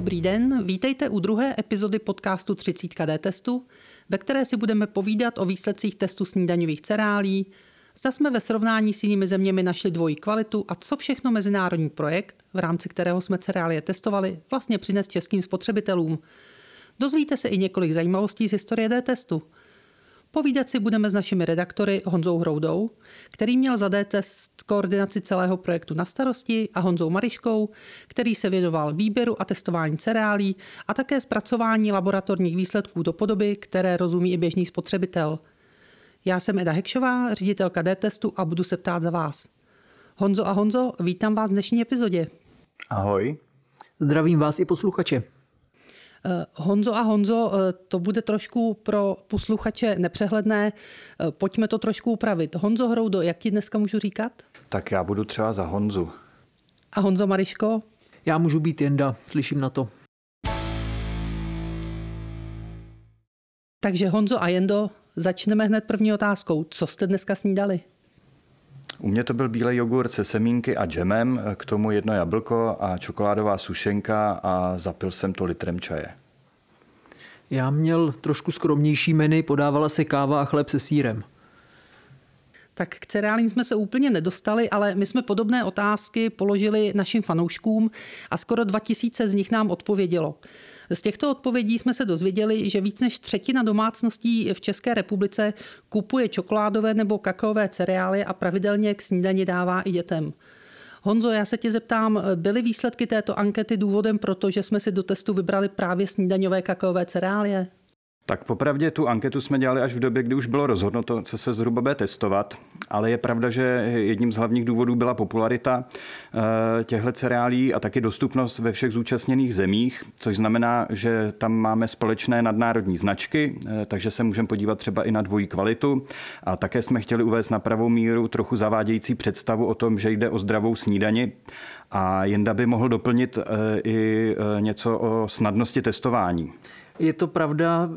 Dobrý den, vítejte u druhé epizody podcastu 30 D testu, ve které si budeme povídat o výsledcích testu snídaňových cerálí, zda jsme ve srovnání s jinými zeměmi našli dvojí kvalitu a co všechno mezinárodní projekt, v rámci kterého jsme cereálie testovali, vlastně přines českým spotřebitelům. Dozvíte se i několik zajímavostí z historie D testu – Povídat si budeme s našimi redaktory Honzou Hroudou, který měl za D-test koordinaci celého projektu na starosti a Honzou Mariškou, který se věnoval výběru a testování cereálí a také zpracování laboratorních výsledků do podoby, které rozumí i běžný spotřebitel. Já jsem Eda Hekšová, ředitelka D-testu a budu se ptát za vás. Honzo a Honzo, vítám vás v dnešní epizodě. Ahoj. Zdravím vás i posluchače. Eh, Honzo a Honzo, eh, to bude trošku pro posluchače nepřehledné. Eh, pojďme to trošku upravit. Honzo Hroudo, jak ti dneska můžu říkat? Tak já budu třeba za Honzu. A Honzo Mariško? Já můžu být Jenda, slyším na to. Takže Honzo a Jendo, začneme hned první otázkou. Co jste dneska snídali? U mě to byl bílej jogurt se semínky a džemem, k tomu jedno jablko a čokoládová sušenka a zapil jsem to litrem čaje. Já měl trošku skromnější menu, podávala se káva a chléb se sírem. Tak k cereálím jsme se úplně nedostali, ale my jsme podobné otázky položili našim fanouškům a skoro 2000 z nich nám odpovědělo. Z těchto odpovědí jsme se dozvěděli, že víc než třetina domácností v České republice kupuje čokoládové nebo kakaové cereály a pravidelně k snídani dává i dětem. Honzo, já se tě zeptám, byly výsledky této ankety důvodem proto, že jsme si do testu vybrali právě snídaňové kakaové cereálie? Tak popravdě tu anketu jsme dělali až v době, kdy už bylo rozhodnuto, co se zhruba bude testovat, ale je pravda, že jedním z hlavních důvodů byla popularita eh, těchto cereálí a taky dostupnost ve všech zúčastněných zemích, což znamená, že tam máme společné nadnárodní značky, eh, takže se můžeme podívat třeba i na dvojí kvalitu a také jsme chtěli uvést na pravou míru trochu zavádějící představu o tom, že jde o zdravou snídani a Jenda by mohl doplnit eh, i něco o snadnosti testování. Je to pravda,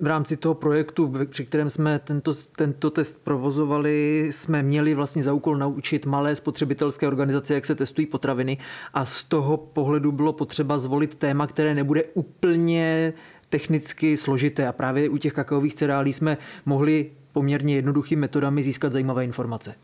v rámci toho projektu, při kterém jsme tento, tento test provozovali, jsme měli vlastně za úkol naučit malé spotřebitelské organizace, jak se testují potraviny a z toho pohledu bylo potřeba zvolit téma, které nebude úplně technicky složité a právě u těch kakaových cereálí jsme mohli poměrně jednoduchými metodami získat zajímavé informace.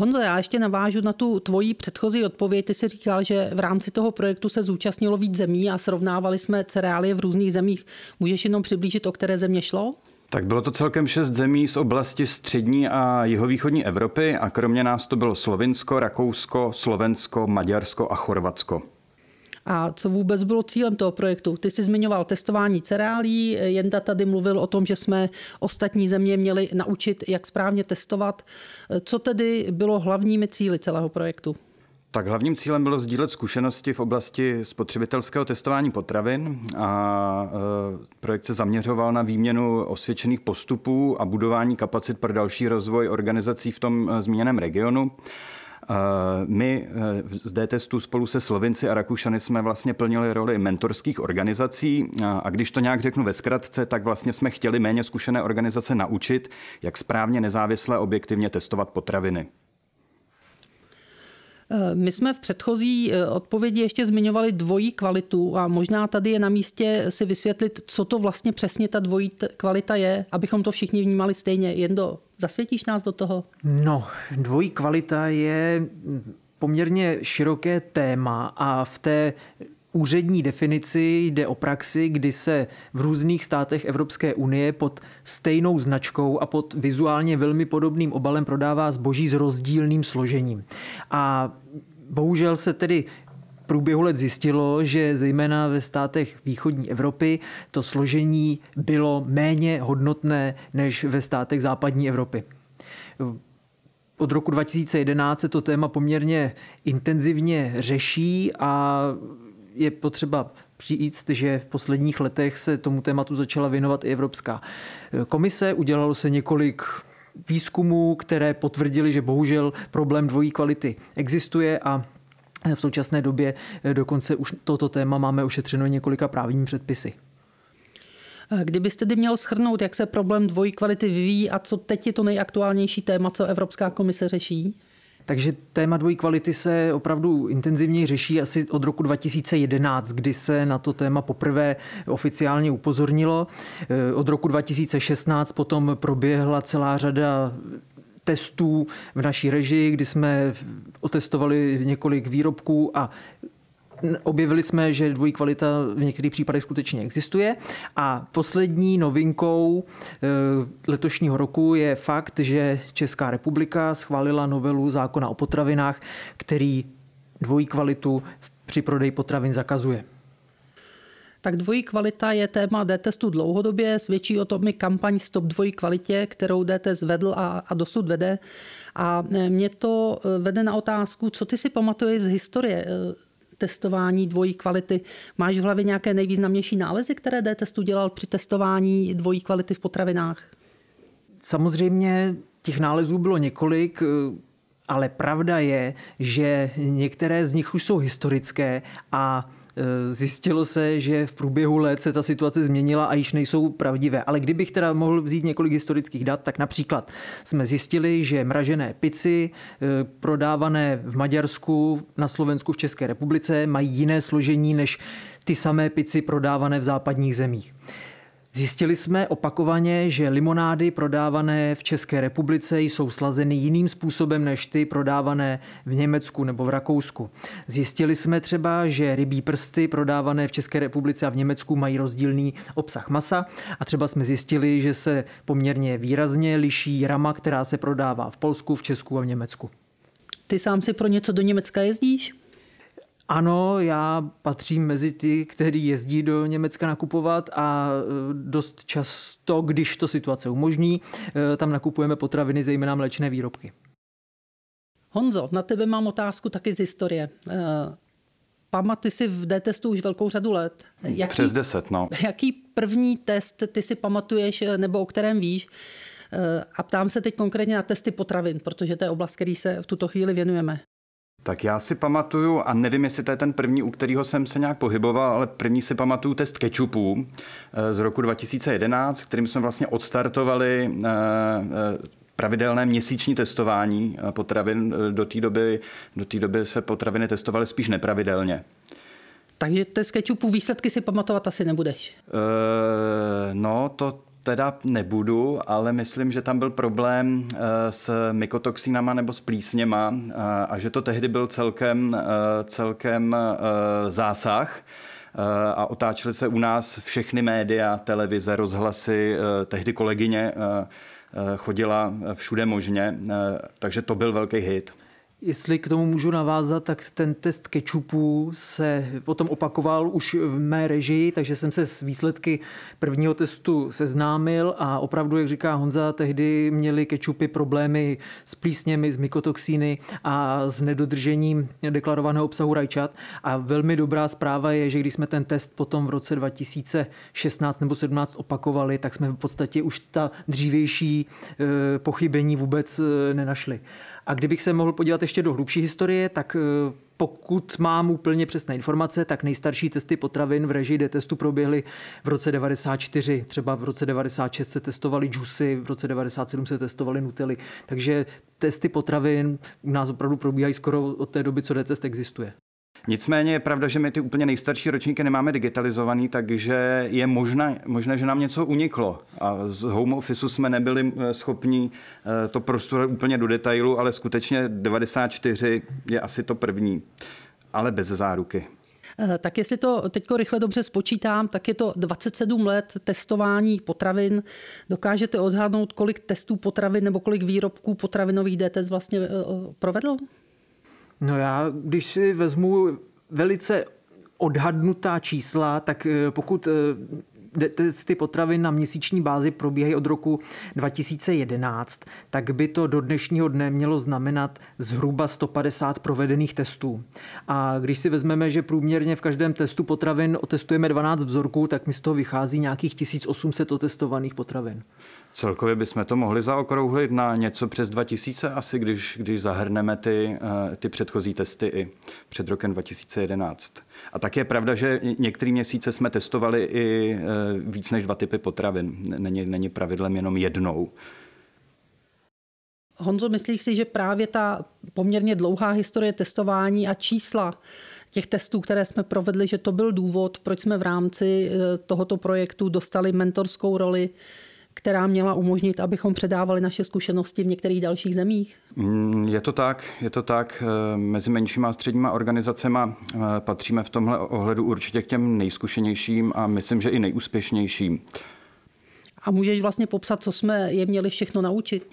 Honzo, já ještě navážu na tu tvoji předchozí odpověď. Ty jsi říkal, že v rámci toho projektu se zúčastnilo víc zemí a srovnávali jsme cereálie v různých zemích. Můžeš jenom přiblížit, o které země šlo? Tak bylo to celkem šest zemí z oblasti střední a jihovýchodní Evropy a kromě nás to bylo Slovinsko, Rakousko, Slovensko, Maďarsko a Chorvatsko. A co vůbec bylo cílem toho projektu? Ty jsi zmiňoval testování cereálí, Jenda tady mluvil o tom, že jsme ostatní země měli naučit, jak správně testovat. Co tedy bylo hlavními cíly celého projektu? Tak hlavním cílem bylo sdílet zkušenosti v oblasti spotřebitelského testování potravin a e, projekt se zaměřoval na výměnu osvědčených postupů a budování kapacit pro další rozvoj organizací v tom e, zmíněném regionu. My eh, z D-testu spolu se Slovinci a Rakušany jsme vlastně plnili roli mentorských organizací a když to nějak řeknu ve zkratce, tak vlastně jsme chtěli méně zkušené organizace naučit, jak správně nezávisle objektivně testovat potraviny. Eh, my jsme v předchozí eh, odpovědi ještě zmiňovali dvojí kvalitu a možná tady je na místě si vysvětlit, co to vlastně přesně ta dvojí kvalita je, abychom to všichni vnímali stejně. Jen do, zasvětíš nás do toho? No, dvojí kvalita je poměrně široké téma a v té úřední definici jde o praxi, kdy se v různých státech Evropské unie pod stejnou značkou a pod vizuálně velmi podobným obalem prodává zboží s rozdílným složením. A bohužel se tedy průběhu let zjistilo, že zejména ve státech východní Evropy to složení bylo méně hodnotné než ve státech západní Evropy. Od roku 2011 se to téma poměrně intenzivně řeší a je potřeba přijít, že v posledních letech se tomu tématu začala věnovat i Evropská komise. Udělalo se několik výzkumů, které potvrdili, že bohužel problém dvojí kvality existuje a v současné době dokonce už toto téma máme ošetřeno několika právními předpisy. Kdybyste tedy měl schrnout, jak se problém dvojí kvality vyvíjí a co teď je to nejaktuálnější téma, co Evropská komise řeší? Takže téma dvojí kvality se opravdu intenzivně řeší asi od roku 2011, kdy se na to téma poprvé oficiálně upozornilo. Od roku 2016 potom proběhla celá řada testů v naší režii, kdy jsme otestovali několik výrobků a objevili jsme, že dvojí kvalita v některých případech skutečně existuje. A poslední novinkou eh, letošního roku je fakt, že Česká republika schválila novelu zákona o potravinách, který dvojí kvalitu při prodeji potravin zakazuje. Tak dvojí kvalita je téma D-testu dlouhodobě. Svědčí o tom i kampaň Stop dvojí kvalitě, kterou D-test vedl a, a dosud vede. A eh, mě to eh, vede na otázku, co ty si pamatuješ z historie testování dvojí kvality. Máš v hlavě nějaké nejvýznamnější nálezy, které D-testu dělal při testování dvojí kvality v potravinách? Samozřejmě těch nálezů bylo několik. Ale pravda je, že některé z nich už jsou historické a zjistilo se, že v průběhu let se ta situace změnila a již nejsou pravdivé. Ale kdybych teda mohl vzít několik historických dat, tak například jsme zjistili, že mražené pici eh, prodávané v Maďarsku, na Slovensku, v České republice mají jiné složení než ty samé pici prodávané v západních zemích. Zjistili jsme opakovaně, že limonády prodávané v České republice jsou slazeny jiným způsobem než ty prodávané v Německu nebo v Rakousku. Zjistili jsme třeba, že rybí prsty prodávané v České republice a v Německu mají rozdílný obsah masa a třeba jsme zjistili, že se poměrně výrazně liší rama, která se prodává v Polsku, v Česku a v Německu. Ty sám si pro něco do Německa jezdíš? Ano, já patřím mezi ty, kteří jezdí do Německa nakupovat a e, dost často, když to situace umožní, e, tam nakupujeme potraviny, zejména mléčné výrobky. Honzo, na tebe mám otázku taky z historie. E, Pamatuj si v D-testu už velkou řadu let. Jaký, Přes deset, no. Jaký první test ty si pamatuješ, nebo o kterém víš? A ptám se teď konkrétně na testy potravin, protože to je oblast, který se v tuto chvíli věnujeme. Tak já si pamatuju, a nevím, jestli to je ten první, u kterého jsem se nějak pohyboval, ale první si pamatuju test kečupů eh, z roku 2011, kterým jsme vlastně odstartovali eh, eh, pravidelné měsíční testování potravin. Do té doby, do té doby se potraviny testovaly spíš nepravidelně. Takže test kečupů výsledky si pamatovat asi nebudeš? E, no, to teda nebudu, ale myslím, že tam byl problém eh, s mykotoxínama nebo s plísněma eh, a že to tehdy byl celkem, eh, celkem zásah a otáčely se u nás všechny média, televize, rozhlasy, tehdy kolegyně chodila všude možně, takže to byl velký hit. Jestli k tomu můžu navázat, tak ten test kečupů se potom opakoval už v mé režii, takže jsem se s výsledky prvního testu seznámil a opravdu, jak říká Honza, tehdy měli kečupy problémy s plísněmi, s mykotoxíny a s nedodržením deklarovaného obsahu rajčat. A velmi dobrá zpráva je, že když jsme ten test potom v roce 2016 nebo 17 opakovali, tak jsme v podstatě už ta dřívější eh, pochybení vůbec eh, nenašli. A kdybych se mohl podívat ještě do hlubší historie, tak eh, pokud mám úplně přesné informace, tak nejstarší testy potravin v režii testu proběhly v roce 94. Třeba v roce 96 se testovali džusy, v roce 97 se testovali nutely. Takže testy potravin u nás opravdu probíhají skoro od té doby, co D-test existuje. Nicméně je pravda, že my ty úplně nejstarší ročníky nemáme digitalizovaný, takže je možné, možné, že nám něco uniklo. A z home office jsme nebyli eh, schopni eh, to prostudovat úplně do detailu, ale skutečně 94 je asi to první, ale bez záruky. Eh, tak jestli to teď rychle dobře spočítám, tak je to 27 let testování potravin. Dokážete odhadnout, kolik testů potravin nebo kolik výrobků potravinových DTS vlastně provedl? No já, když si vezmu velice odhadnutá čísla, tak eh, pokud eh, testy potravin na měsíční bázi probíhají od roku 2011, tak by to do dnešního dne mělo znamenat zhruba 150 provedených testů. A když si vezmeme, že průměrně v každém testu potravin otestujeme 12 vzorků, tak mi z toho vychází nějakých 1800 otestovaných potravin. Celkově bychom to mohli zaokrouhlit na něco přes 2000 asi, když, když zahrneme ty, eh, ty předchozí testy i před rokem 2011. A tak je pravda, že některé měsíce jsme testovali i eh, víc než dva typy potravin. Není, není pravidlem jenom jednou. Honzo, myslíš si, že právě ta poměrně dlouhá historie testování a čísla těch testů, které jsme provedli, že to byl důvod, proč jsme v rámci eh, tohoto projektu dostali mentorskou roli která měla umožnit, abychom předávali naše zkušenosti v některých dalších zemích? Mm, je to tak, je to tak. Eh, mezi menšíma a středníma organizacemi eh, patříme v tomhle ohledu určitě k těm nejzkušenějším a myslím, že i nejúspěšnějším. A můžeš vlastně popsat, co jsme je měli všechno naučit?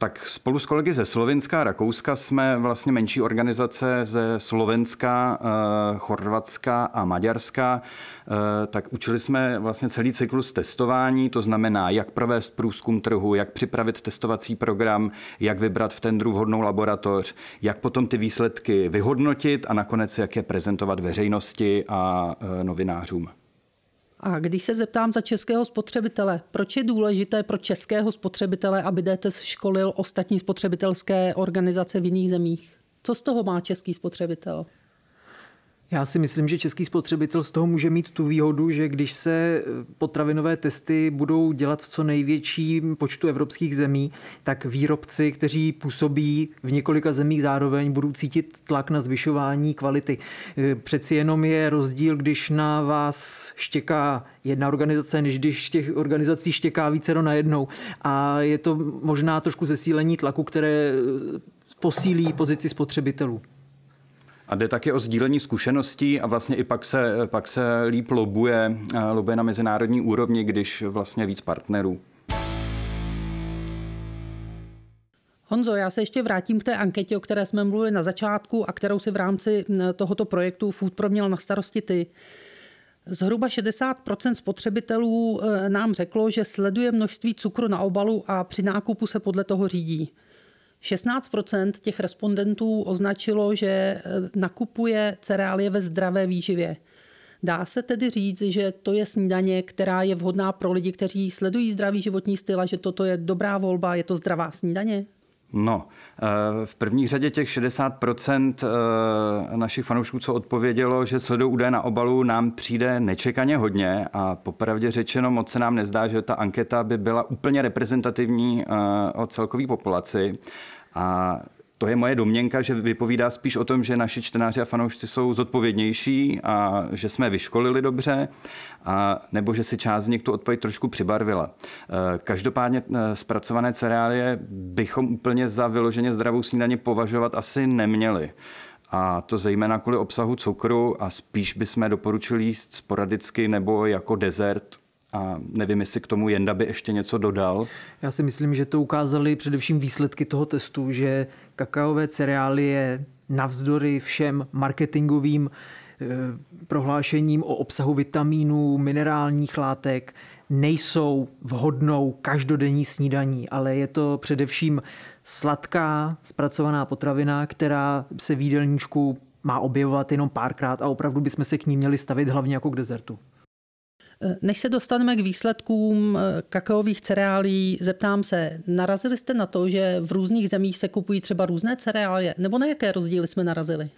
Tak spolu s kolegy ze Slovenska a Rakouska jsme vlastně menší organizace ze Slovenska, eh, Chorvatska a Maďarska. Eh, tak učili jsme vlastně celý cyklus testování, to znamená, jak provést průzkum trhu, jak připravit testovací program, jak vybrat v tendru vhodnou laboratoř, jak potom ty výsledky vyhodnotit a nakonec jak je prezentovat veřejnosti a eh, novinářům. A když se zeptám za českého spotřebitele, proč je důležité pro českého spotřebitele, aby DTS školil ostatní spotřebitelské organizace v jiných zemích? Co z toho má český spotřebitel? Já si myslím, že český spotřebitel z toho může mít tu výhodu, že když se eh, potravinové testy budou dělat v co největším počtu evropských zemí, tak výrobci, kteří působí v několika zemích zároveň, budou cítit tlak na zvyšování kvality. Eh, přeci jenom je rozdíl, když na vás štěká jedna organizace, než když těch organizací štěká více na jednou. A je to možná trošku zesílení tlaku, které eh, posílí pozici spotřebitelů. A jde taky o sdílení zkušeností a vlastně i pak se, pak se líp lobuje, lobuje na mezinárodní úrovni, když vlastně víc partnerů. Honzo, já se ještě vrátím k té anketě, o které jsme mluvili na začátku a kterou si v rámci tohoto projektu Food Pro měl na starosti ty. Zhruba 60% spotřebitelů e, nám řeklo, že sleduje množství cukru na obalu a při nákupu se podle toho řídí. 16% těch respondentů označilo, že eh, nakupuje cereálie ve zdravé výživě. Dá se tedy říct, že to je snídaně, která je vhodná pro lidi, kteří sledují zdravý životní styl a že toto je dobrá volba, je to zdravá snídaně? No, eh, v první řadě těch 60% eh, našich fanoušků, co odpovědělo, že sledují údaje na obalu, nám přijde nečekaně hodně a popravdě řečeno moc se nám nezdá, že ta anketa by byla úplně reprezentativní eh, o celkové populaci. A to je moje domněnka, že vypovídá spíš o tom, že naši čtenáři a fanoušci jsou zodpovědnější a že jsme vyškolili dobře, a, nebo že si část z nich tu odpověď trošku přibarvila. E, každopádně e, zpracované cereálie bychom úplně za vyloženě zdravou snídaně považovat asi neměli. A to zejména kvůli obsahu cukru a spíš bychom doporučili jíst sporadicky nebo jako dezert a nevím, jestli k tomu Jenda by ještě něco dodal. Já si myslím, že to ukázali především výsledky toho testu, že kakaové cereálie navzdory všem marketingovým eh, prohlášením o obsahu vitamínů, minerálních látek, nejsou vhodnou každodenní snídaní, ale je to především sladká zpracovaná potravina, která se v jídelníčku má objevovat jenom párkrát a opravdu bychom se k ní měli stavit hlavně jako k dezertu. Než se dostaneme k výsledkům eh, kakaových cereálí, zeptám se, narazili jste na to, že v různých zemích se kupují třeba různé cereálie, nebo na jaké rozdíly jsme narazili?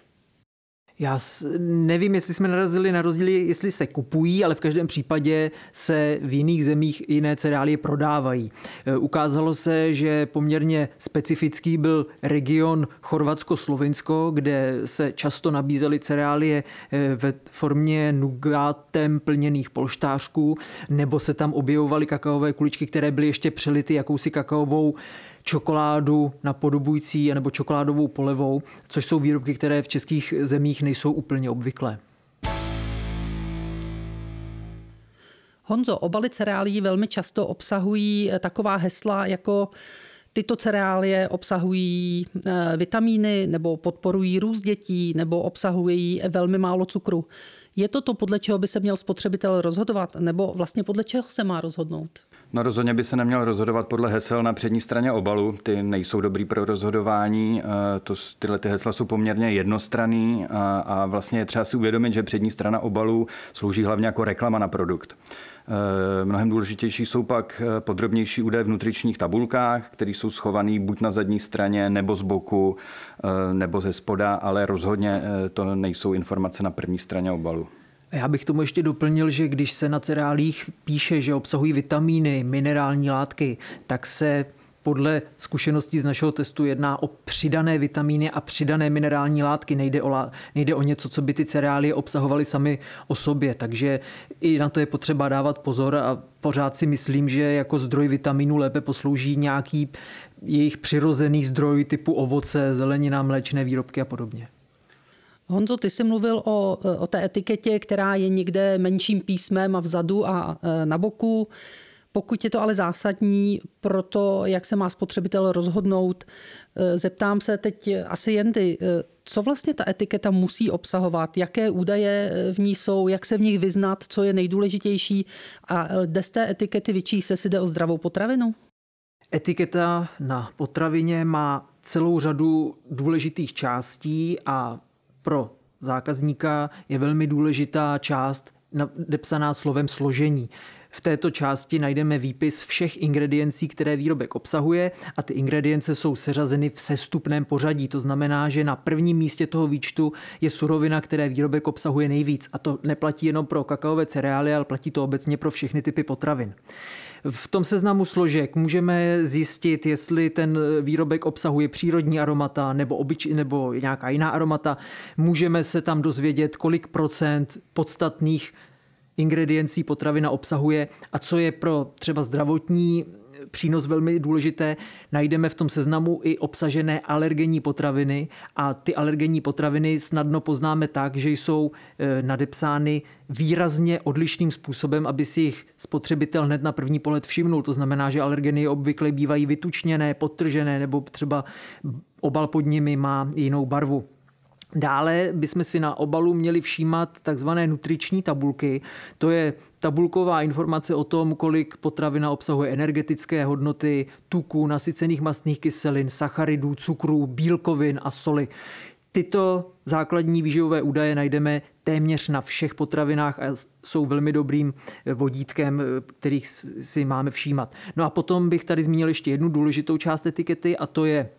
Já nevím, jestli jsme narazili na rozdíly, jestli se kupují, ale v každém případě se v jiných zemích jiné cereálie prodávají. E, ukázalo se, že poměrně specifický byl region Chorvatsko-Slovinsko, kde se často nabízely cereálie e, ve formě nugátem plněných polštářků, nebo se tam objevovaly kakaové kuličky, které byly ještě přelity jakousi kakaovou čokoládu napodobující nebo čokoládovou polevou, což jsou výrobky, které v českých zemích nejsou úplně obvyklé. Honzo, obaly cereálí velmi často obsahují taková hesla jako Tyto cereálie obsahují eh, vitamíny nebo podporují růst dětí nebo obsahují velmi málo cukru. Je to to, podle čeho by se měl spotřebitel rozhodovat, nebo vlastně podle čeho se má rozhodnout? No rozhodně by se neměl rozhodovat podle hesel na přední straně obalu. Ty nejsou dobrý pro rozhodování. Eh, to, tyhle ty hesla jsou poměrně jednostranný a, a vlastně je třeba si uvědomit, že přední strana obalu slouží hlavně jako reklama na produkt. Eh, mnohem důležitější jsou pak eh, podrobnější údaje v nutričních tabulkách, které jsou schované buď na zadní straně, nebo z boku, nebo ze spoda, ale rozhodně to nejsou informace na první straně obalu. Já bych tomu ještě doplnil, že když se na cereálích píše, že obsahují vitamíny, minerální látky, tak se podle zkušeností z našeho testu jedná o přidané vitamíny a přidané minerální látky. Nejde o, nejde o něco, co by ty cereálie obsahovaly sami o sobě. Takže i na to je potřeba dávat pozor a pořád si myslím, že jako zdroj vitamínu lépe poslouží nějaký jejich přirozený zdroj typu ovoce, zelenina, mléčné výrobky a podobně. Honzo, ty jsi mluvil o, o té etiketě, která je někde menším písmem a vzadu a e, na boku. Pokud je to ale zásadní pro to, jak se má spotřebitel rozhodnout, e, zeptám se teď asi jendy, e, co vlastně ta etiketa musí obsahovat, jaké údaje v ní jsou, jak se v nich vyznat, co je nejdůležitější a jde z té etikety vyčí se si jde o zdravou potravinu? Etiketa na potravině má celou řadu důležitých částí a pro zákazníka je velmi důležitá část napsaná slovem složení. V této části najdeme výpis všech ingrediencí, které výrobek obsahuje a ty ingredience jsou seřazeny v sestupném pořadí. To znamená, že na prvním místě toho výčtu je surovina, které výrobek obsahuje nejvíc. A to neplatí jenom pro kakaové cereály, ale platí to obecně pro všechny typy potravin. V tom seznamu složek můžeme zjistit, jestli ten výrobek obsahuje přírodní aromata nebo, obyč, nebo nějaká jiná aromata. Můžeme se tam dozvědět, kolik procent podstatných ingrediencí potravina obsahuje a co je pro třeba zdravotní přínos velmi důležité. Najdeme v tom seznamu i obsažené alergenní potraviny a ty alergenní potraviny snadno poznáme tak, že jsou e, nadepsány výrazně odlišným způsobem, aby si jich spotřebitel hned na první pohled všimnul. To znamená, že alergeny obvykle bývají vytučněné, podtržené nebo třeba obal pod nimi má jinou barvu. Dále bychom si na obalu měli všímat takzvané nutriční tabulky. To je tabulková informace o tom, kolik potravina obsahuje energetické hodnoty, tuku, nasycených mastných kyselin, sacharidů, cukrů, bílkovin a soli. Tyto základní výživové údaje najdeme téměř na všech potravinách a jsou velmi dobrým vodítkem, kterých si máme všímat. No a potom bych tady zmínil ještě jednu důležitou část etikety a to je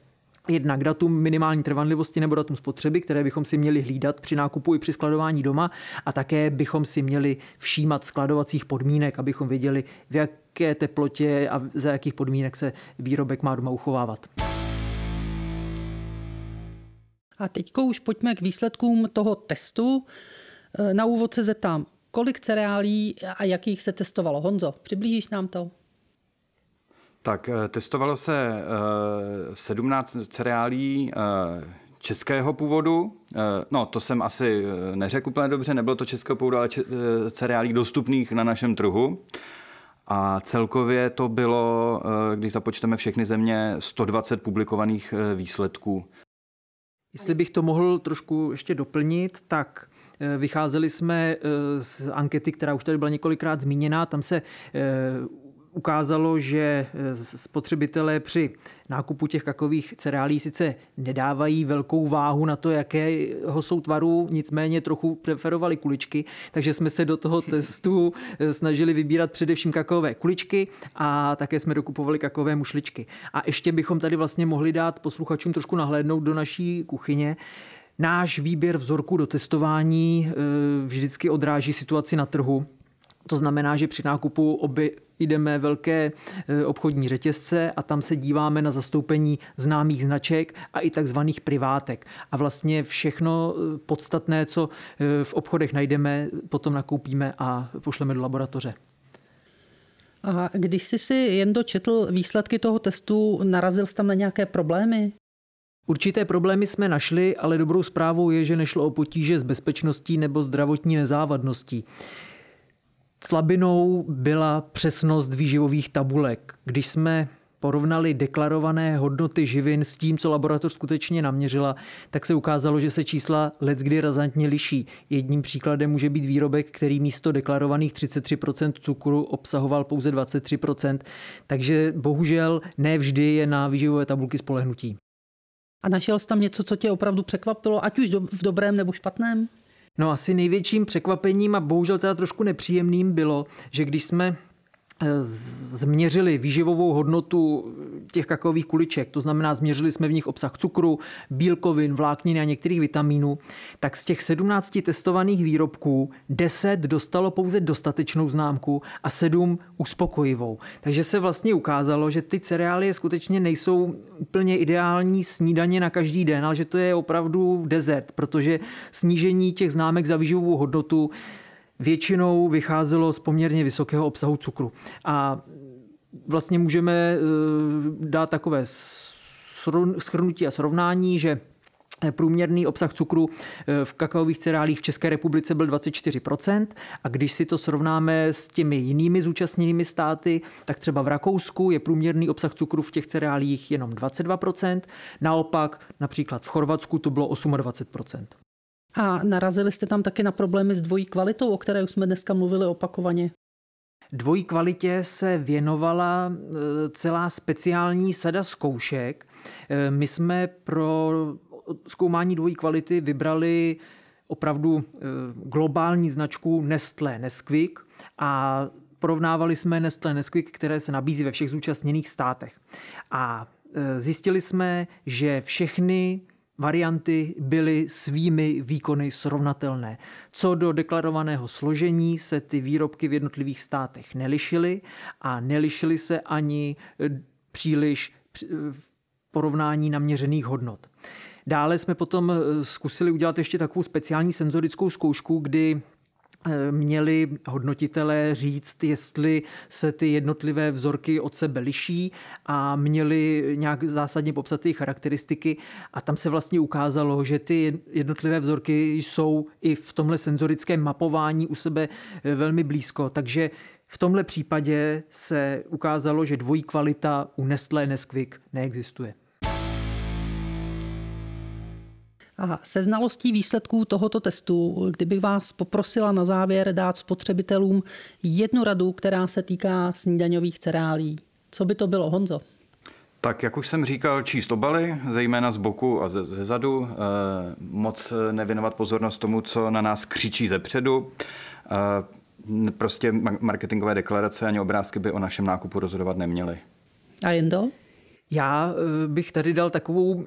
Jednak datum minimální trvanlivosti nebo datum spotřeby, které bychom si měli hlídat při nákupu i při skladování doma a také bychom si měli všímat skladovacích podmínek, abychom věděli, v jaké teplotě a za jakých podmínek se výrobek má doma uchovávat. A teď už pojďme k výsledkům toho testu. Na úvod se zeptám, kolik cereálí a jakých se testovalo? Honzo, přiblížíš nám to? Tak eh, testovalo se 17 eh, cereálí eh, českého původu. No, to jsem asi neřekl úplně dobře, nebylo to českého původu, ale cereálí dostupných na našem trhu. A celkově to bylo, když započteme všechny země, 120 publikovaných výsledků. Jestli bych to mohl trošku ještě doplnit, tak vycházeli jsme z ankety, která už tady byla několikrát zmíněna. Tam se ukázalo, že eh, spotřebitelé při nákupu těch kakových cereálí sice nedávají velkou váhu na to, jakého jsou tvaru, nicméně trochu preferovali kuličky, takže jsme se do toho testu eh, snažili vybírat především kakaové kuličky a také jsme dokupovali kakové mušličky. A ještě bychom tady vlastně mohli dát posluchačům trošku nahlédnout do naší kuchyně. Náš výběr vzorku do testování eh, vždycky odráží situaci na trhu. To znamená, že při nákupu oby jdeme velké e, obchodní řetězce a tam se díváme na zastoupení známých značek a i takzvaných privátek. A vlastně všechno e, podstatné, co e, v obchodech najdeme, potom nakoupíme a pošleme do laboratoře. A když jsi si jen dočetl výsledky toho testu, narazil jsi tam na nějaké problémy? Určité problémy jsme našli, ale dobrou zprávou je, že nešlo o potíže s bezpečností nebo zdravotní nezávadností. Slabinou byla přesnost výživových tabulek. Když jsme porovnali deklarované hodnoty živin s tím, co laboratoř skutečně naměřila, tak se ukázalo, že se čísla leckdy razantně liší. Jedním příkladem může být výrobek, který místo deklarovaných 33% cukru obsahoval pouze 23%, takže bohužel ne vždy je na výživové tabulky spolehnutí. A našel jsi tam něco, co tě opravdu překvapilo, ať už v dobrém nebo špatném? No asi největším překvapením a bohužel teda trošku nepříjemným bylo, že když jsme změřili výživovou hodnotu těch kakaových kuliček, to znamená změřili jsme v nich obsah cukru, bílkovin, vlákniny a některých vitamínů, tak z těch 17 testovaných výrobků 10 dostalo pouze dostatečnou známku a 7 uspokojivou. Takže se vlastně ukázalo, že ty cereálie skutečně nejsou úplně ideální snídaně na každý den, ale že to je opravdu desert, protože snížení těch známek za výživovou hodnotu většinou vycházelo z poměrně vysokého obsahu cukru. A vlastně můžeme eh, dát takové schrnutí a srovnání, že Průměrný obsah cukru eh, v kakaových cereálích v České republice byl 24% a když si to srovnáme s těmi jinými zúčastněnými státy, tak třeba v Rakousku je průměrný obsah cukru v těch cereálích jenom 22%, naopak například v Chorvatsku to bylo 28%. A narazili jste tam taky na problémy s dvojí kvalitou, o které už jsme dneska mluvili opakovaně? Dvojí kvalitě se věnovala e, celá speciální sada zkoušek. E, my jsme pro zkoumání dvojí kvality vybrali opravdu e, globální značku Nestlé Nesquik a porovnávali jsme Nestlé Nesquik, které se nabízí ve všech zúčastněných státech. A zjistili jsme, že všechny varianty byly svými výkony srovnatelné. Co do deklarovaného složení se ty výrobky v jednotlivých státech nelišily a nelišily se ani eh, příliš v eh, porovnání naměřených hodnot. Dále jsme potom eh, zkusili udělat ještě takovou speciální senzorickou zkoušku, kdy měli hodnotitelé říct, jestli se ty jednotlivé vzorky od sebe liší a měli nějak zásadně popsat ty charakteristiky a tam se vlastně ukázalo, že ty jednotlivé vzorky jsou i v tomhle senzorickém mapování u sebe eh, velmi blízko, takže v tomhle případě se ukázalo, že dvojí kvalita u Nestlé Nesquik neexistuje. A se znalostí výsledků tohoto testu, kdybych vás poprosila na závěr dát spotřebitelům jednu radu, která se týká snídaňových cereálí. Co by to bylo, Honzo? Tak, jak už jsem říkal, číst obaly, zejména z boku a ze, ze zadu, e, moc nevěnovat pozornost tomu, co na nás křičí ze předu. E, prostě marketingové deklarace ani obrázky by o našem nákupu rozhodovat neměly. A Jendo? Já eh, bych tady dal takovou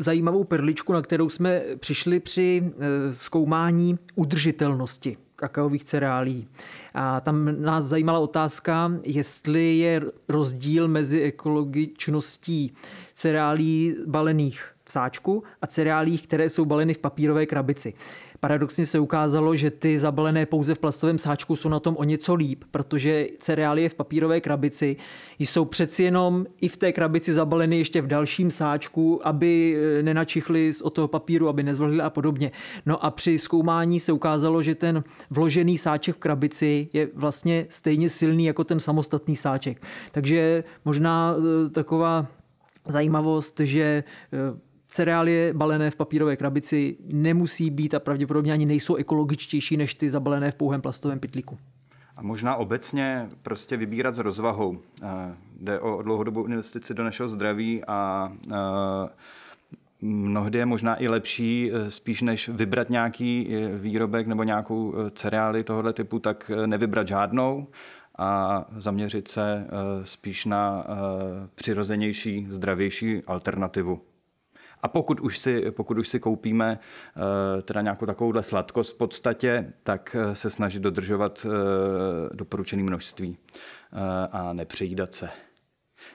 zajímavou perličku, na kterou jsme přišli při eh, zkoumání udržitelnosti kakaových cereálí. A tam nás zajímala otázka, jestli je rozdíl mezi ekologičností cereálí balených v sáčku a cereálí, které jsou baleny v papírové krabici. Paradoxně se ukázalo, že ty zabalené pouze v plastovém sáčku jsou na tom o něco líp, protože cereálie v papírové krabici jsou přeci jenom i v té krabici zabaleny ještě v dalším sáčku, aby e, nenačichly od toho papíru, aby nezvlhly a podobně. No a při zkoumání se ukázalo, že ten vložený sáček v krabici je vlastně stejně silný jako ten samostatný sáček. Takže možná e, taková zajímavost, že e, cereálie balené v papírové krabici nemusí být a pravděpodobně ani nejsou ekologičtější než ty zabalené v pouhém plastovém pytlíku. A možná obecně prostě vybírat s rozvahou. Eh, jde o dlouhodobou investici do našeho zdraví a eh, mnohdy je možná i lepší, eh, spíš než vybrat nějaký výrobek nebo nějakou cereáli tohoto typu, tak nevybrat žádnou a zaměřit se spíš na přirozenější, zdravější alternativu. A pokud už si, pokud už si koupíme eh, teda nějakou takovouhle sladkost v podstatě, tak eh, se snažit dodržovat eh, doporučené množství a nepřejídat se.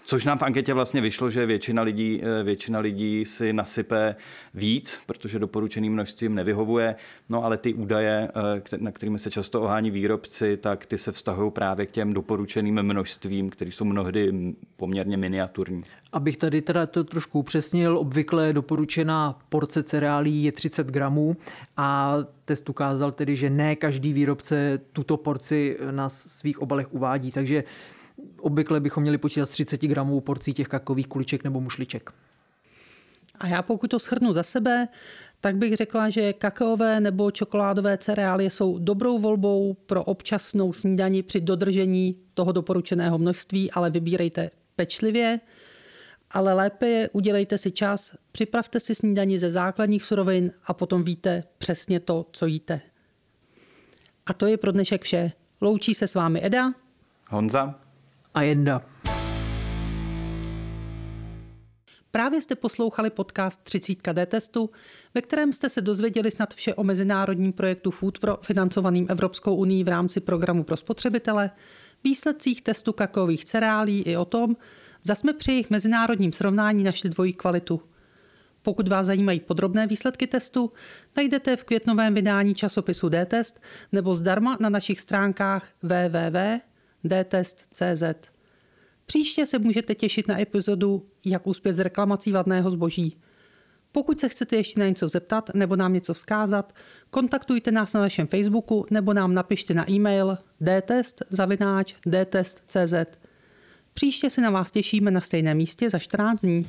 Což nám v anketě vlastně vyšlo, že většina lidí, eh, většina lidí si nasype víc, protože doporučeným množstvím nevyhovuje. No ale ty údaje, eh, na kterými se často ohání výrobci, tak ty se vztahují právě k těm doporučeným množstvím, které jsou mnohdy poměrně miniaturní. Abych tady teda to trošku upřesnil, obvykle doporučená porce cereálí je 30 gramů a test ukázal tedy, že ne každý výrobce tuto porci na svých obalech uvádí, takže obvykle bychom měli počítat 30 gramů porcí těch kakových kuliček nebo mušliček. A já pokud to shrnu za sebe, tak bych řekla, že kakaové nebo čokoládové cereálie jsou dobrou volbou pro občasnou snídani při dodržení toho doporučeného množství, ale vybírejte pečlivě. Ale lépe je udělejte si čas, připravte si snídani ze základních surovin a potom víte přesně to, co jíte. A to je pro dnešek vše. Loučí se s vámi Eda Honza a Jenda. Právě jste poslouchali podcast 30 D testu, ve kterém jste se dozvěděli snad vše o mezinárodním projektu Food Pro financovaným Evropskou unii v rámci programu pro spotřebitele, výsledcích testu kakaových cereálí i o tom, zda jsme při jejich mezinárodním srovnání našli dvojí kvalitu. Pokud vás zajímají podrobné výsledky testu, najdete v květnovém vydání časopisu D-test nebo zdarma na našich stránkách www.dtest.cz. Příště se můžete těšit na epizodu Jak uspět z reklamací vadného zboží. Pokud se chcete ještě na něco zeptat nebo nám něco vzkázat, kontaktujte nás na našem Facebooku nebo nám napište na e-mail dtest.cz. Příště se na vás těšíme na stejném místě za 14 dní.